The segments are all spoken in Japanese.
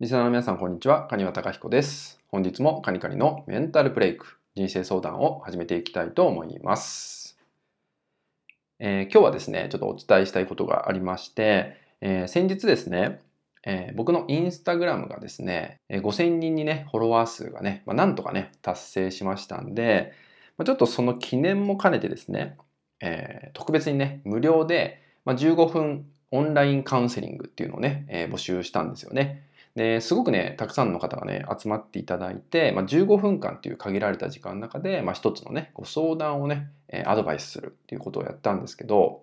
リスナーの皆さん、こんにちは。蟹和隆彦です。本日もカニカニのメンタルブレイク、人生相談を始めていきたいと思います。えー、今日はですね、ちょっとお伝えしたいことがありまして、えー、先日ですね、えー、僕のインスタグラムがですね、5000人にね、フォロワー数がね、まあ、なんとかね、達成しましたんで、まあ、ちょっとその記念も兼ねてですね、え特別にね、無料で、まあ、15分オンラインカウンセリングっていうのをね、え募集したんですよね。ですごくねたくさんの方がね集まっていただいて、まあ、15分間っていう限られた時間の中で、まあ、一つのねご相談をねアドバイスするっていうことをやったんですけど、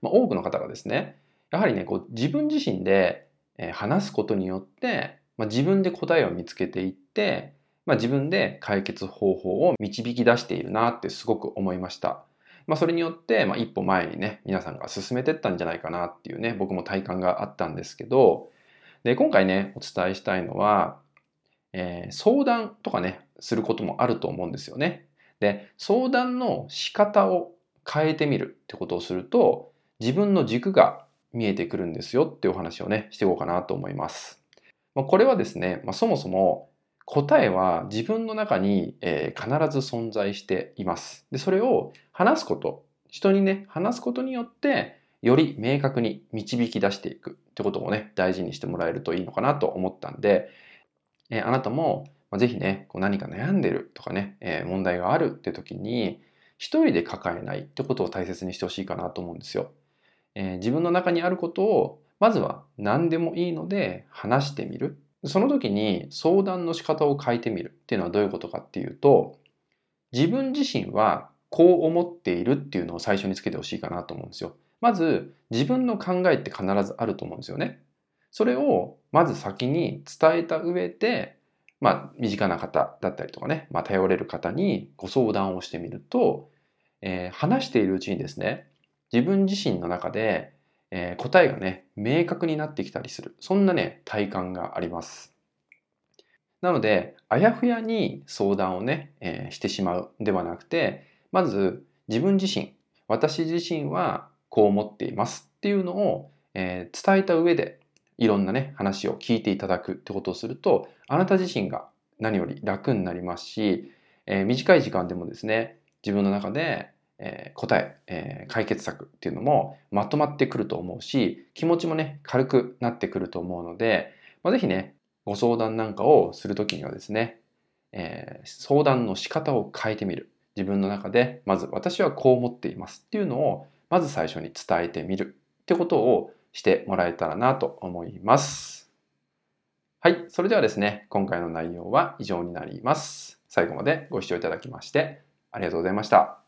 まあ、多くの方がですねやはりねこう自分自身で話すことによって、まあ、自分で答えを見つけていって、まあ、自分で解決方法を導き出しているなってすごく思いました。まあ、それによって、まあ、一歩前にね皆さんが進めてったんじゃないかなっていうね僕も体感があったんですけどで、今回ね、お伝えしたいのは、えー、相談とかね、することもあると思うんですよね。で、相談の仕方を変えてみるってことをすると、自分の軸が見えてくるんですよってお話をね、していこうかなと思います。まあ、これはですね、まあ、そもそも答えは自分の中に、えー、必ず存在しています。で、それを話すこと、人にね、話すことによって、より明確に導き出していくってことをね、大事にしてもらえるといいのかなと思ったんで、えー、あなたも、まあ、ぜひね、こう何か悩んでるとかね、えー、問題があるって時に、一人で抱えないってことを大切にしてほしいかなと思うんですよ。えー、自分の中にあることを、まずは何でもいいので話してみる。その時に相談の仕方を変えてみるっていうのはどういうことかっていうと、自分自身はこう思っているっていうのを最初につけてほしいかなと思うんですよ。まず自分の考えって必ずあると思うんですよね。それをまず先に伝えた上で、まあ、身近な方だったりとかね、まあ、頼れる方にご相談をしてみると、えー、話しているうちにですね、自分自身の中で、えー、答えがね、明確になってきたりする。そんなね、体感があります。なので、あやふやに相談をね、えー、してしまうではなくて、まず自分自身、私自身はこう思っていますっていうのを、えー、伝えた上でいろんなね話を聞いていただくってことをするとあなた自身が何より楽になりますし、えー、短い時間でもですね自分の中で、えー、答ええー、解決策っていうのもまとまってくると思うし気持ちもね軽くなってくると思うので、まあ、ねご相談なんかをするときにはですね、え、相談の仕方を変えてみる。自分の中でまず私はこう思っていますっていうのをまず最初に伝えてみるってことをしてもらえたらなと思います。はい。それではですね、今回の内容は以上になります。最後までご視聴いただきましてありがとうございました。